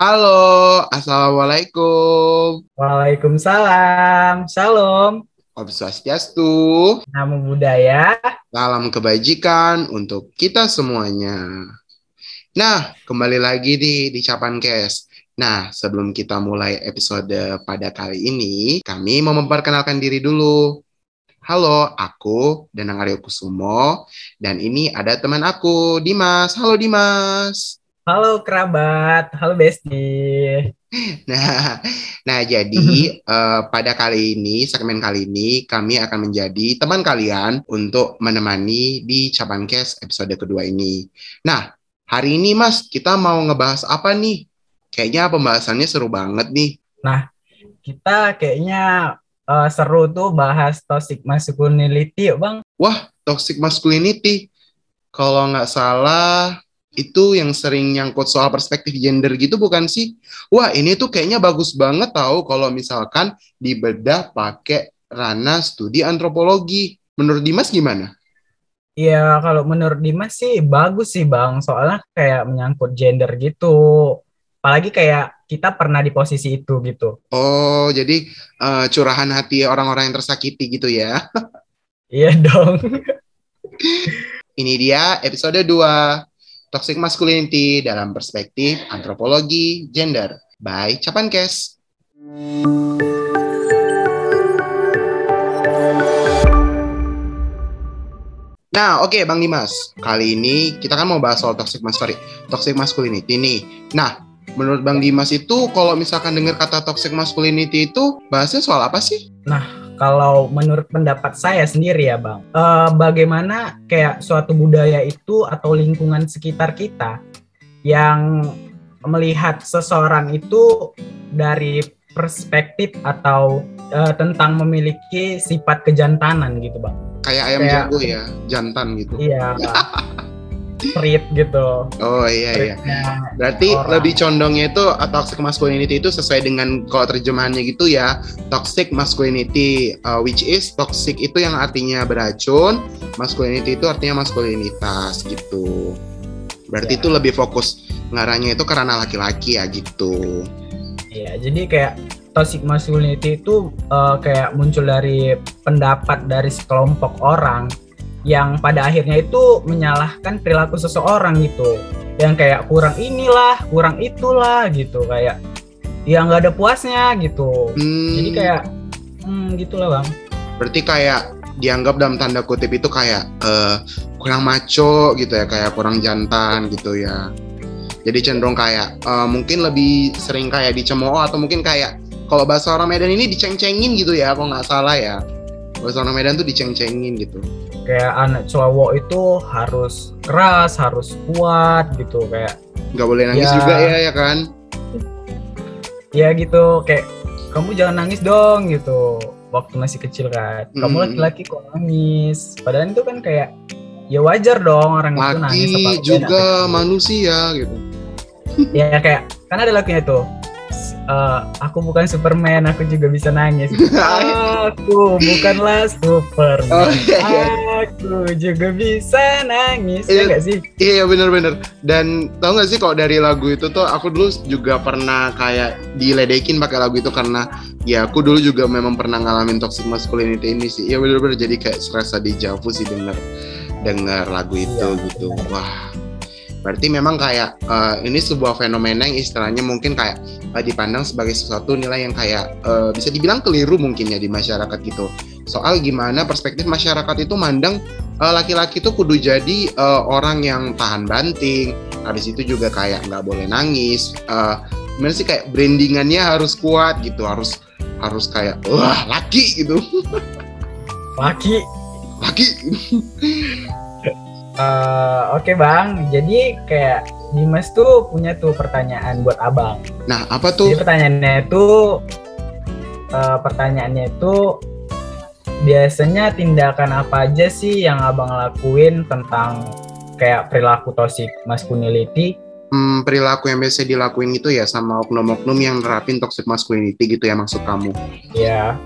Halo, Assalamualaikum. Waalaikumsalam. Shalom. Om Swastiastu. Namo Buddhaya. Salam kebajikan untuk kita semuanya. Nah, kembali lagi nih di Capan Kes. Nah, sebelum kita mulai episode pada kali ini, kami mau memperkenalkan diri dulu. Halo, aku Danang Aryo Kusumo, dan ini ada teman aku, Dimas. Halo, Dimas. Halo kerabat, halo Besti. Nah, nah jadi uh, pada kali ini, segmen kali ini, kami akan menjadi teman kalian untuk menemani di Capankes episode kedua ini. Nah, hari ini Mas, kita mau ngebahas apa nih? Kayaknya pembahasannya seru banget nih. Nah, kita kayaknya uh, seru tuh bahas toxic masculinity, Bang. Wah, toxic masculinity. Kalau nggak salah, itu yang sering nyangkut soal perspektif gender gitu bukan sih? Wah ini tuh kayaknya bagus banget tahu kalau misalkan dibedah pakai ranah studi antropologi. Menurut Dimas gimana? Iya kalau menurut Dimas sih bagus sih bang, soalnya kayak menyangkut gender gitu. Apalagi kayak kita pernah di posisi itu gitu. Oh jadi uh, curahan hati orang-orang yang tersakiti gitu ya? iya dong. Ini dia episode 2 Toxic Masculinity dalam perspektif antropologi gender by Capankes. Nah, oke okay, Bang Dimas. Kali ini kita kan mau bahas soal toxic masculinity, toxic masculinity nih. Nah, menurut Bang Dimas itu kalau misalkan dengar kata toxic masculinity itu bahasnya soal apa sih? Nah, kalau menurut pendapat saya sendiri ya bang, uh, bagaimana kayak suatu budaya itu atau lingkungan sekitar kita yang melihat seseorang itu dari perspektif atau uh, tentang memiliki sifat kejantanan gitu bang. Kayak ayam kayak, jago ya, jantan gitu. Iya. street gitu. Oh iya iya. Berarti orang. lebih condongnya itu toxic masculinity itu sesuai dengan kalau terjemahannya gitu ya. Toxic masculinity uh, which is toxic itu yang artinya beracun, masculinity itu artinya maskulinitas gitu. Berarti ya. itu lebih fokus ngarahnya itu karena laki-laki ya gitu. Iya, jadi kayak toxic masculinity itu uh, kayak muncul dari pendapat dari sekelompok orang yang pada akhirnya itu menyalahkan perilaku seseorang gitu. Yang kayak kurang inilah kurang itulah gitu. Kayak ya nggak ada puasnya gitu. Hmm. jadi kayak hmm, gitulah bang. Berarti kayak dianggap dalam tanda kutip itu kayak uh, kurang maco gitu ya kayak kurang jantan gitu ya. Jadi cenderung kayak uh, mungkin lebih sering kayak dicemooh atau mungkin kayak kalau bahasa orang Medan ini diceng-cengin gitu ya kalau nggak salah ya orang Medan tuh diceng-cengin gitu. Kayak anak cowok itu harus keras harus kuat gitu kayak nggak boleh nangis ya, juga ya ya kan? Ya gitu kayak kamu jangan nangis dong gitu. Waktu masih kecil kan. Kamu hmm. laki-laki kok nangis? Padahal itu kan kayak ya wajar dong orang laki itu nangis juga manusia gitu. Ya kayak kan ada lakinya tuh uh, aku bukan Superman, aku juga bisa nangis. aku bukanlah Superman, oh, iya, iya. aku juga bisa nangis. Iya, ya gak sih? Iya bener-bener. Dan tau gak sih kok dari lagu itu tuh aku dulu juga pernah kayak diledekin pakai lagu itu karena ya aku dulu juga memang pernah ngalamin toxic masculinity ini sih. Ya bener-bener jadi kayak serasa di Javu sih denger denger lagu itu iya, gitu. Bener. Wah Berarti memang kayak uh, ini sebuah fenomena yang istilahnya mungkin kayak uh, dipandang sebagai sesuatu nilai yang kayak uh, bisa dibilang keliru mungkin ya di masyarakat gitu. Soal gimana perspektif masyarakat itu mandang laki-laki uh, itu kudu jadi uh, orang yang tahan banting, habis itu juga kayak nggak boleh nangis. Uh, gimana sih kayak brandingannya harus kuat gitu, harus harus kayak wah laki gitu. Laki. Laki. Uh, Oke okay, bang, jadi kayak Dimas tuh punya tuh pertanyaan buat abang. Nah apa tuh? Jadi pertanyaannya itu, uh, pertanyaannya itu biasanya tindakan apa aja sih yang abang lakuin tentang kayak perilaku toxic masculinity? Hmm, perilaku yang biasa dilakuin itu ya sama oknum-oknum yang nerapin toxic masculinity gitu ya maksud kamu? Iya.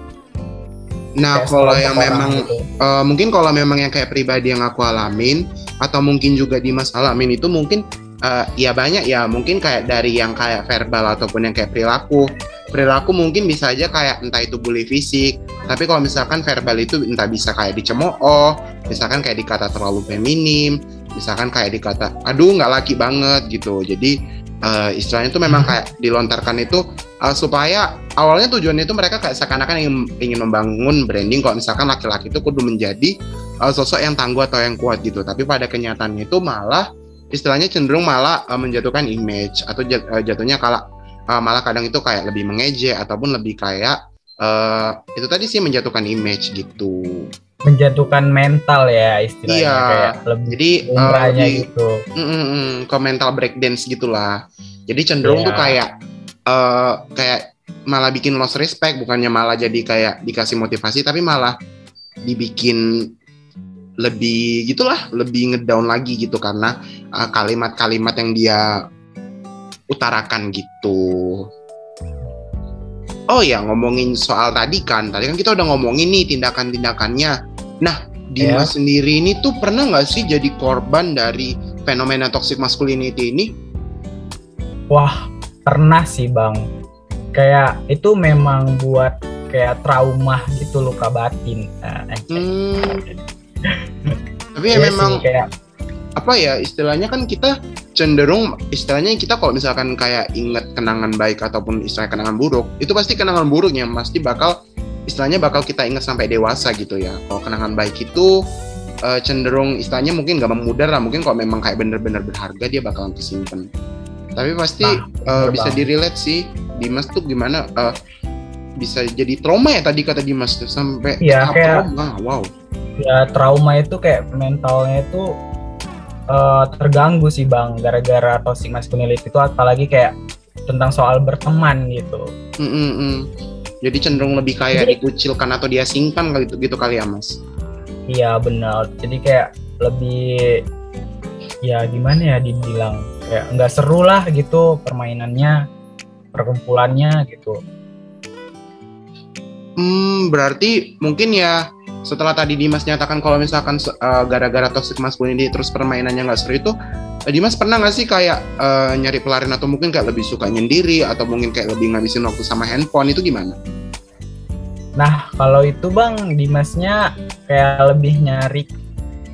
Nah, kalau yang memang gitu. uh, mungkin kalau memang yang kayak pribadi yang aku alamin atau mungkin juga di Mas alamin itu mungkin uh, ya banyak ya. Mungkin kayak dari yang kayak verbal ataupun yang kayak perilaku. Perilaku mungkin bisa aja kayak entah itu bully fisik tapi kalau misalkan verbal itu entah bisa kayak dicemooh misalkan kayak dikata terlalu feminim misalkan kayak dikata aduh nggak laki banget gitu. Jadi uh, istilahnya itu memang kayak dilontarkan itu uh, supaya awalnya tujuannya itu mereka kayak seakan-akan ingin, ingin membangun branding. Kalau misalkan laki-laki itu kudu menjadi uh, sosok yang tangguh atau yang kuat gitu. Tapi pada kenyataannya itu malah istilahnya cenderung malah uh, menjatuhkan image atau jat, uh, jatuhnya kalau uh, malah kadang itu kayak lebih mengejek ataupun lebih kayak uh, itu tadi sih menjatuhkan image gitu menjatuhkan mental ya istilahnya iya, kayak lebih jadi uh, lebih, gitu mm, mm, mm, ke mental breakdance gitulah jadi cenderung yeah. tuh kayak uh, kayak malah bikin lost respect bukannya malah jadi kayak dikasih motivasi tapi malah dibikin lebih gitulah lebih ngedown lagi gitu karena uh, kalimat-kalimat uh, yang dia utarakan gitu. Oh ya ngomongin soal tadi kan, tadi kan kita udah ngomongin nih tindakan-tindakannya. Nah Dimas yeah. sendiri ini tuh pernah nggak sih jadi korban dari fenomena toxic masculinity ini? Wah pernah sih bang. Kayak itu memang buat kayak trauma gitu luka batin. Nah, hmm tapi ya, ya memang sih, kayak apa ya istilahnya kan kita cenderung istilahnya kita kalau misalkan kayak inget kenangan baik ataupun istilah kenangan buruk itu pasti kenangan buruknya pasti bakal istilahnya bakal kita ingat sampai dewasa gitu ya. Kalau kenangan baik itu uh, cenderung istilahnya mungkin gak memudar lah. Mungkin kalau memang kayak bener-bener berharga dia bakalan kesimpan tapi pasti nah, uh, bisa direlate sih. Dimas tuh gimana uh, bisa jadi trauma ya tadi kata Dimas tuh sampai ya, kayak trauma. Wow. ya trauma itu kayak mentalnya itu uh, terganggu sih bang gara-gara toxic masculinity itu. Apalagi kayak tentang soal berteman gitu. Mm -mm. Jadi cenderung lebih kayak Jadi, dikucilkan atau diasingkan gitu gitu kali ya mas? Iya benar. Jadi kayak lebih ya gimana ya dibilang kayak nggak seru lah gitu permainannya, perkumpulannya gitu. Hmm berarti mungkin ya setelah tadi Dimas nyatakan kalau misalkan uh, gara-gara toxic masculinity terus permainannya nggak seru itu uh, Dimas pernah nggak sih kayak uh, nyari pelarian atau mungkin kayak lebih suka nyendiri atau mungkin kayak lebih ngabisin waktu sama handphone itu gimana? Nah kalau itu bang Dimasnya kayak lebih nyari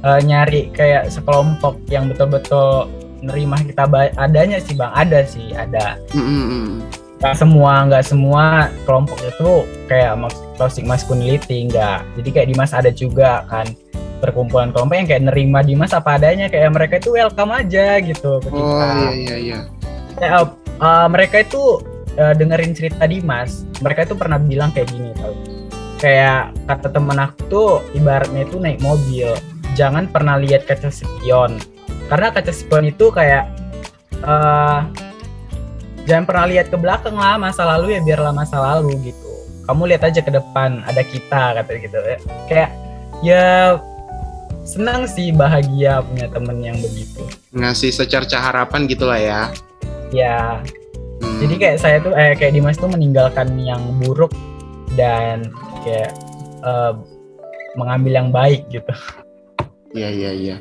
uh, nyari kayak sekelompok yang betul-betul nerima kita adanya sih bang ada sih ada. Mm -hmm. Gak semua nggak semua kelompok itu kayak toxic masculinity enggak jadi kayak Dimas ada juga kan perkumpulan kelompok yang kayak nerima Dimas apa adanya kayak mereka itu welcome aja gitu ke kita. Oh iya iya iya. Kayak, uh, uh, mereka itu uh, dengerin cerita Dimas, mereka itu pernah bilang kayak gini tau. Kayak kata temen aku tuh ibaratnya itu naik mobil, jangan pernah lihat kaca spion. Karena kaca spion itu kayak uh, jangan pernah lihat ke belakang lah masa lalu ya biarlah masa lalu gitu. Kamu lihat aja ke depan ada kita kata gitu ya. Kayak ya senang sih bahagia punya temen yang begitu. Ngasih secerca harapan gitulah ya. Ya. Hmm. jadi kayak saya tuh eh kayak Dimas tuh meninggalkan yang buruk dan kayak uh, mengambil yang baik gitu iya iya iya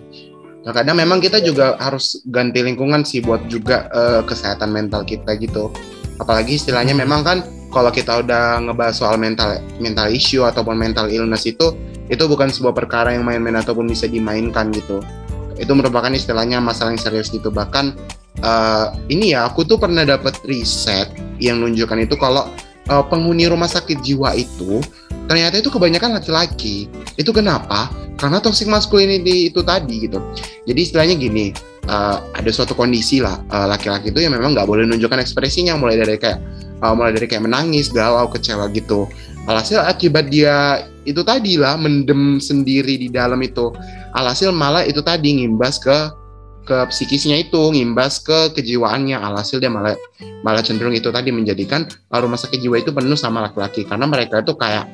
Nah, kadang memang kita juga harus ganti lingkungan sih buat juga uh, kesehatan mental kita gitu. Apalagi istilahnya hmm. memang kan kalau kita udah ngebahas soal mental mental issue ataupun mental illness itu itu bukan sebuah perkara yang main-main ataupun bisa dimainkan gitu itu merupakan istilahnya masalah yang serius gitu bahkan uh, ini ya aku tuh pernah dapat riset yang nunjukkan itu kalau uh, penghuni rumah sakit jiwa itu ternyata itu kebanyakan laki-laki itu kenapa karena toxic masculinity itu tadi gitu jadi istilahnya gini uh, ada suatu kondisi lah laki-laki uh, itu yang memang nggak boleh nunjukkan ekspresinya mulai dari kayak uh, mulai dari kayak menangis, galau, kecewa gitu. Alhasil akibat dia itu tadi lah mendem sendiri di dalam itu. Alhasil malah itu tadi ngimbas ke ke psikisnya itu, ngimbas ke kejiwaannya. Alhasil dia malah malah cenderung itu tadi menjadikan rumah sakit jiwa itu penuh sama laki-laki karena mereka itu kayak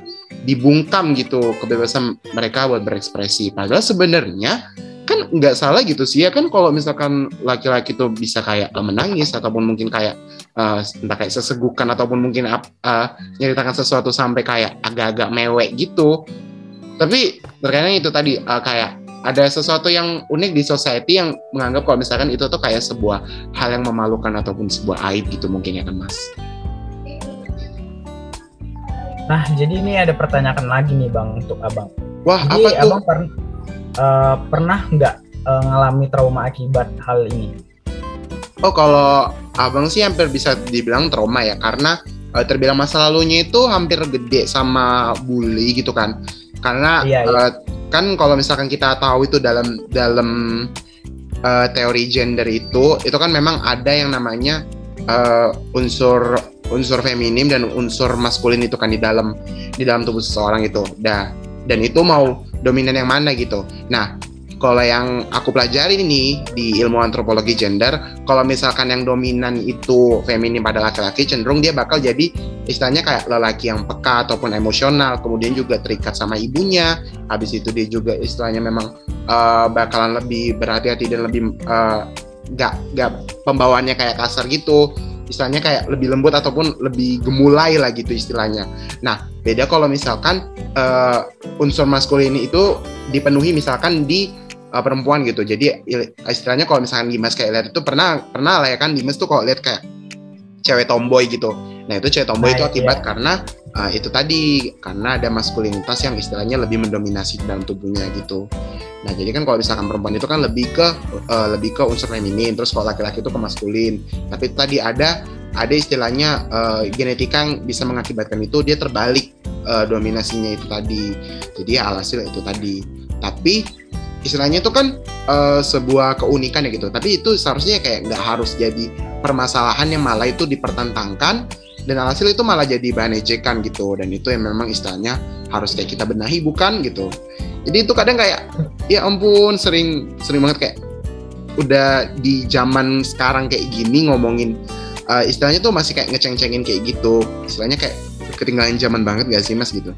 dibungkam gitu kebebasan mereka buat berekspresi. Padahal sebenarnya kan nggak salah gitu sih ya kan kalau misalkan laki-laki tuh bisa kayak uh, menangis ataupun mungkin kayak uh, entah kayak sesegukan ataupun mungkin uh, nyeritakan sesuatu sampai kayak agak-agak mewek gitu tapi terkadang itu tadi uh, kayak ada sesuatu yang unik di society yang menganggap kalau misalkan itu tuh kayak sebuah hal yang memalukan ataupun sebuah aib gitu mungkin ya kan mas. Nah jadi ini ada pertanyaan lagi nih bang untuk abang. Wah jadi apa tuh? abang per, uh, pernah nggak uh, ngalami trauma akibat hal ini? Oh kalau abang sih hampir bisa dibilang trauma ya karena uh, terbilang masa lalunya itu hampir gede sama bully gitu kan. Karena iya, iya. Uh, kan kalau misalkan kita tahu itu dalam dalam uh, teori gender itu itu kan memang ada yang namanya uh, unsur unsur feminim dan unsur maskulin itu kan di dalam di dalam tubuh seseorang itu. Dah dan itu mau dominan yang mana gitu. Nah, kalau yang aku pelajari ini di ilmu antropologi gender, kalau misalkan yang dominan itu feminim pada laki-laki, cenderung dia bakal jadi istilahnya kayak lelaki yang peka ataupun emosional, kemudian juga terikat sama ibunya. Habis itu dia juga istilahnya memang uh, bakalan lebih berhati-hati dan lebih uh, gak gak pembawaannya kayak kasar gitu istilahnya kayak lebih lembut ataupun lebih gemulai lah gitu istilahnya. Nah, beda kalau misalkan uh, unsur maskulin itu dipenuhi misalkan di uh, perempuan gitu. Jadi istilahnya kalau misalkan Dimas kayak lihat itu pernah pernah lah ya kan Dimas tuh kalau lihat kayak cewek tomboy gitu. Nah itu cewek tomboy nah, itu akibat iya. karena uh, itu tadi karena ada maskulinitas yang istilahnya lebih mendominasi dalam tubuhnya gitu. Nah jadi kan kalau misalkan perempuan itu kan lebih ke uh, lebih ke unsur feminin, terus kalau laki-laki itu ke maskulin. Tapi tadi ada ada istilahnya uh, genetika yang bisa mengakibatkan itu dia terbalik uh, dominasinya itu tadi. Jadi alhasil itu tadi. Tapi istilahnya itu kan uh, sebuah keunikan ya gitu. Tapi itu seharusnya kayak nggak harus jadi permasalahan yang malah itu dipertentangkan dan alhasil itu malah jadi bahan ejekan gitu. Dan itu yang memang istilahnya harus kayak kita benahi bukan gitu. Jadi itu kadang kayak ya ampun sering sering banget kayak udah di zaman sekarang kayak gini ngomongin uh, istilahnya tuh masih kayak ngeceng-cengin kayak gitu. Istilahnya kayak ketinggalan zaman banget gak sih mas gitu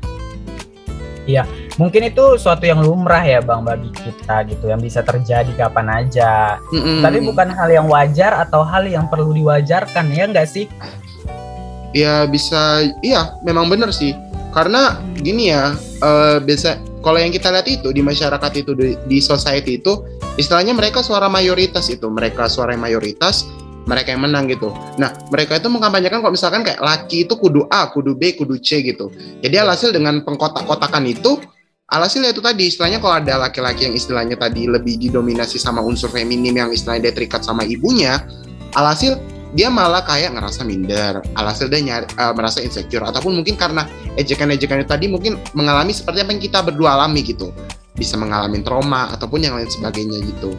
Iya, mungkin itu suatu yang lumrah ya bang bagi kita gitu, yang bisa terjadi kapan aja. Mm-hmm. Tapi bukan hal yang wajar atau hal yang perlu diwajarkan ya nggak sih? Ya bisa, iya memang benar sih. Karena gini ya, uh, biasa kalau yang kita lihat itu di masyarakat itu di, di society itu istilahnya mereka suara mayoritas itu, mereka suara mayoritas mereka yang menang gitu. Nah, mereka itu mengkampanyekan kalau misalkan kayak laki itu kudu A, kudu B, kudu C gitu. Jadi alhasil dengan pengkotak-kotakan itu, alhasil itu tadi istilahnya kalau ada laki-laki yang istilahnya tadi lebih didominasi sama unsur feminim yang istilahnya dia terikat sama ibunya, alhasil dia malah kayak ngerasa minder, alhasil dia nyari, uh, merasa insecure ataupun mungkin karena ejekan-ejekan itu tadi mungkin mengalami seperti apa yang kita berdua alami gitu, bisa mengalami trauma ataupun yang lain sebagainya gitu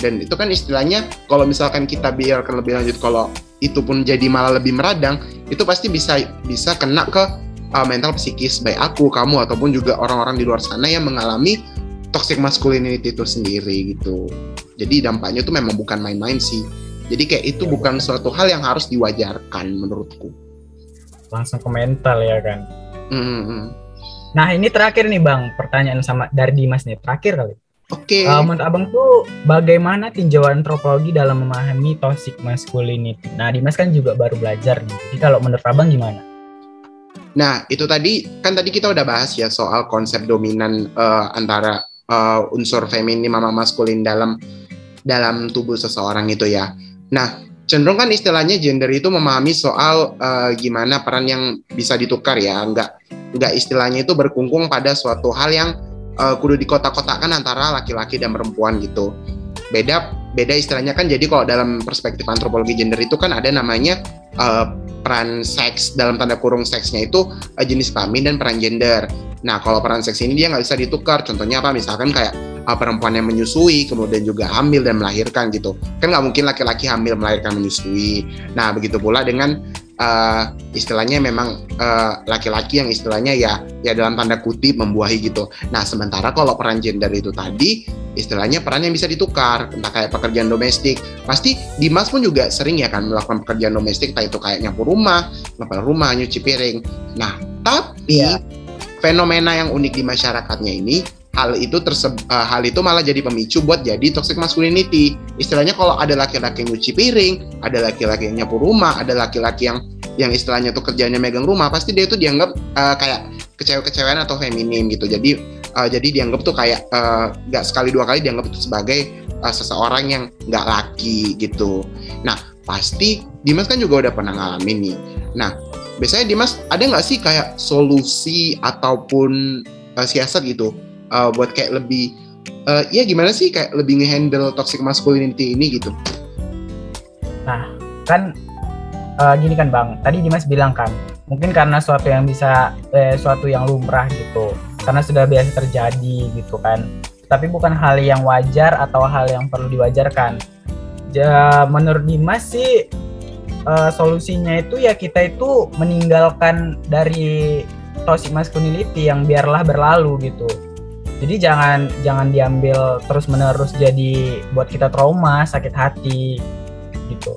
dan itu kan istilahnya kalau misalkan kita biarkan lebih lanjut kalau itu pun jadi malah lebih meradang itu pasti bisa bisa kena ke uh, mental psikis baik aku kamu ataupun juga orang-orang di luar sana yang mengalami toxic masculinity itu sendiri gitu. Jadi dampaknya itu memang bukan main-main sih. Jadi kayak itu ya, bukan suatu hal yang harus diwajarkan menurutku. Langsung ke mental ya kan? Mm -hmm. nah ini terakhir nih bang pertanyaan sama dari Dimas nih. Terakhir kali Oke. Okay. Uh, menurut abang tuh bagaimana tinjauan antropologi dalam memahami toxic masculinity? Nah, Dimas kan juga baru belajar nih. Jadi kalau menurut abang gimana? Nah, itu tadi kan tadi kita udah bahas ya soal konsep dominan uh, antara uh, unsur feminim sama maskulin dalam dalam tubuh seseorang itu ya. Nah, cenderung kan istilahnya gender itu memahami soal uh, gimana peran yang bisa ditukar ya, enggak enggak istilahnya itu berkungkung pada suatu hal yang uh, kudu dikotak-kotakan antara laki-laki dan perempuan gitu. Beda beda istilahnya kan jadi kalau dalam perspektif antropologi gender itu kan ada namanya uh, peran seks dalam tanda kurung seksnya itu uh, jenis kelamin dan peran gender. Nah kalau peran seks ini dia nggak bisa ditukar. Contohnya apa? Misalkan kayak uh, perempuan yang menyusui kemudian juga hamil dan melahirkan gitu. Kan nggak mungkin laki-laki hamil melahirkan menyusui. Nah begitu pula dengan uh, istilahnya memang uh, laki-laki yang istilahnya ya ya dalam tanda kutip membuahi gitu. Nah sementara kalau peran gender itu tadi istilahnya peran yang bisa ditukar entah kayak pekerjaan domestik. Pasti Dimas pun juga sering ya kan melakukan pekerjaan domestik entah itu kayak nyapu rumah, ngepel rumah, nyuci piring. Nah tapi yeah. Fenomena yang unik di masyarakatnya ini hal itu terse uh, hal itu malah jadi pemicu buat jadi toxic masculinity. Istilahnya kalau ada laki-laki yang nyuci piring, ada laki-laki yang nyapu rumah, ada laki-laki yang yang istilahnya tuh kerjanya megang rumah, pasti dia itu dianggap uh, kayak kecewa-kecewean atau feminim gitu. Jadi uh, jadi dianggap tuh kayak uh, nggak sekali dua kali dianggap itu sebagai uh, seseorang yang nggak laki gitu. Nah pasti Dimas kan juga udah pernah ngalamin nih. Nah biasanya Dimas ada nggak sih kayak solusi ataupun uh, siasat gitu uh, buat kayak lebih uh, ya gimana sih kayak lebih ngehandle toxic masculinity ini gitu? Nah kan uh, gini kan bang, tadi Dimas bilang kan mungkin karena suatu yang bisa eh, suatu yang lumrah gitu karena sudah biasa terjadi gitu kan. Tapi bukan hal yang wajar atau hal yang perlu diwajarkan. Ja, menurut Dimas sih uh, solusinya itu ya kita itu meninggalkan dari toxic masculinity yang biarlah berlalu gitu. Jadi jangan jangan diambil terus menerus jadi buat kita trauma sakit hati gitu.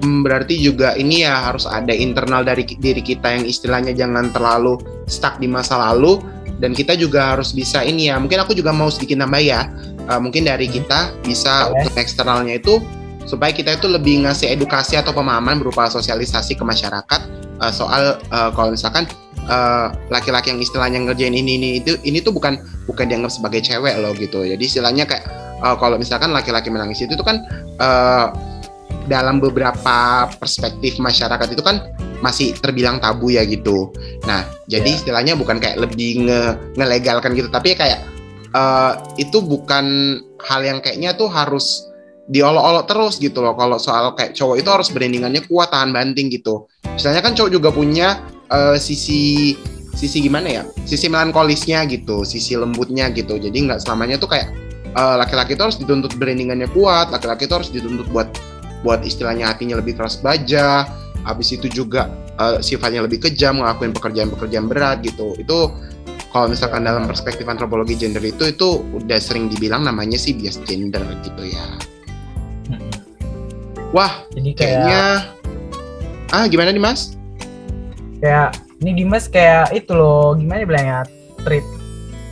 Hmm, berarti juga ini ya harus ada internal dari diri kita yang istilahnya jangan terlalu stuck di masa lalu dan kita juga harus bisa ini ya mungkin aku juga mau sedikit nambah ya. Uh, mungkin dari kita bisa okay. untuk eksternalnya itu supaya kita itu lebih ngasih edukasi atau pemahaman berupa sosialisasi ke masyarakat uh, soal uh, kalau misalkan laki-laki uh, yang istilahnya ngerjain ini ini itu ini tuh bukan bukan dianggap sebagai cewek loh gitu jadi istilahnya kayak uh, kalau misalkan laki-laki menangis itu tuh kan uh, dalam beberapa perspektif masyarakat itu kan masih terbilang tabu ya gitu. Nah, jadi yeah. istilahnya bukan kayak lebih nge ngelegalkan gitu, tapi kayak uh, itu bukan hal yang kayaknya tuh harus diolok-olok terus gitu loh. Kalau soal kayak cowok itu harus berendingannya kuat tahan banting gitu. Misalnya kan cowok juga punya uh, sisi sisi gimana ya? Sisi melankolisnya gitu, sisi lembutnya gitu. Jadi nggak selamanya tuh kayak eh, laki-laki uh, itu harus dituntut berendingannya kuat, laki-laki itu harus dituntut buat buat istilahnya hatinya lebih keras baja habis itu juga uh, sifatnya lebih kejam ngelakuin pekerjaan-pekerjaan berat gitu itu kalau misalkan dalam perspektif antropologi gender itu itu udah sering dibilang namanya sih bias gender gitu ya. Wah Jadi kayak... kayaknya ah gimana nih mas? Kayak ini Dimas kayak itu loh gimana bilangnya? Treat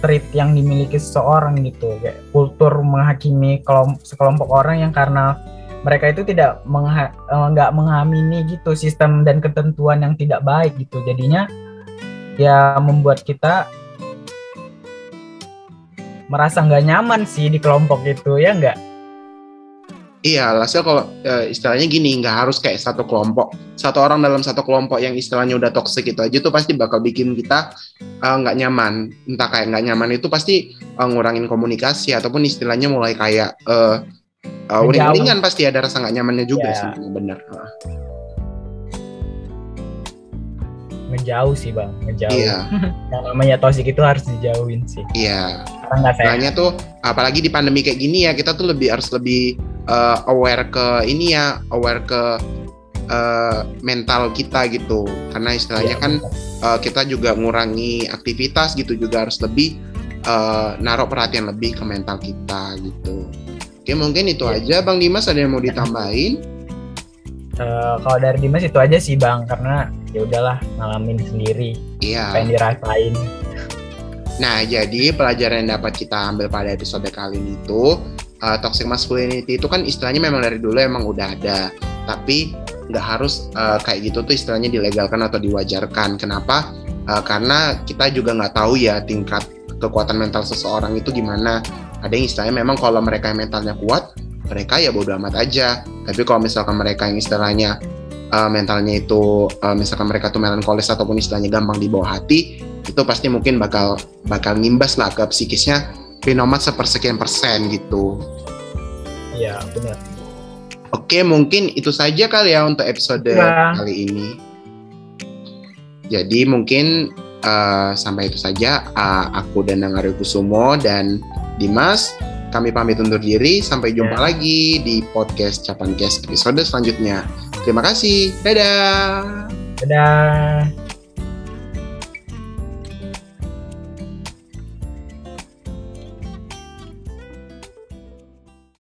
treat yang dimiliki seseorang gitu. Kayak kultur menghakimi kelompok sekelompok orang yang karena mereka itu tidak mengha eh, nggak mengamini gitu sistem dan ketentuan yang tidak baik gitu. Jadinya ya membuat kita merasa nggak nyaman sih di kelompok itu ya nggak Iya, hasil kalau e, istilahnya gini, nggak harus kayak satu kelompok, satu orang dalam satu kelompok yang istilahnya udah toxic itu aja tuh pasti bakal bikin kita nggak uh, nyaman. Entah kayak nggak nyaman itu pasti uh, ngurangin komunikasi ataupun istilahnya mulai kayak uh, uh, uring-uringan pasti ada rasa nggak nyamannya juga yeah. sih benar. Ngejauh sih bang ngejauh iya. yang namanya toxic itu harus dijauhin sih. Iya. Makanya tuh apalagi di pandemi kayak gini ya kita tuh lebih harus lebih uh, aware ke ini ya aware ke uh, mental kita gitu karena istilahnya iya, kan uh, kita juga ngurangi aktivitas gitu juga harus lebih uh, naruh perhatian lebih ke mental kita gitu Oke, mungkin itu ya. aja Bang Dimas ada yang mau ditambahin? Uh, kalau dari Dimas itu aja sih Bang, karena ya udahlah ngalamin sendiri. Iya. Pengen dirasain. Nah, jadi pelajaran yang dapat kita ambil pada episode kali ini itu uh, toxic masculinity itu kan istilahnya memang dari dulu emang udah ada, tapi nggak harus uh, kayak gitu tuh istilahnya dilegalkan atau diwajarkan. Kenapa? Uh, karena kita juga nggak tahu ya tingkat kekuatan mental seseorang itu gimana ada yang istilahnya memang kalau mereka yang mentalnya kuat mereka ya bodo amat aja tapi kalau misalkan mereka yang istilahnya uh, mentalnya itu uh, misalkan mereka tuh melankolis ataupun istilahnya gampang dibawa hati itu pasti mungkin bakal bakal ngimbas lah ke psikisnya pinomat sepersekian persen gitu iya benar oke mungkin itu saja kali ya untuk episode ya. kali ini jadi mungkin uh, sampai itu saja uh, aku dan Nangari Kusumo dan Dimas. Kami pamit undur diri. Sampai jumpa yeah. lagi di podcast Capan Cast episode selanjutnya. Terima kasih. Dadah. Dadah.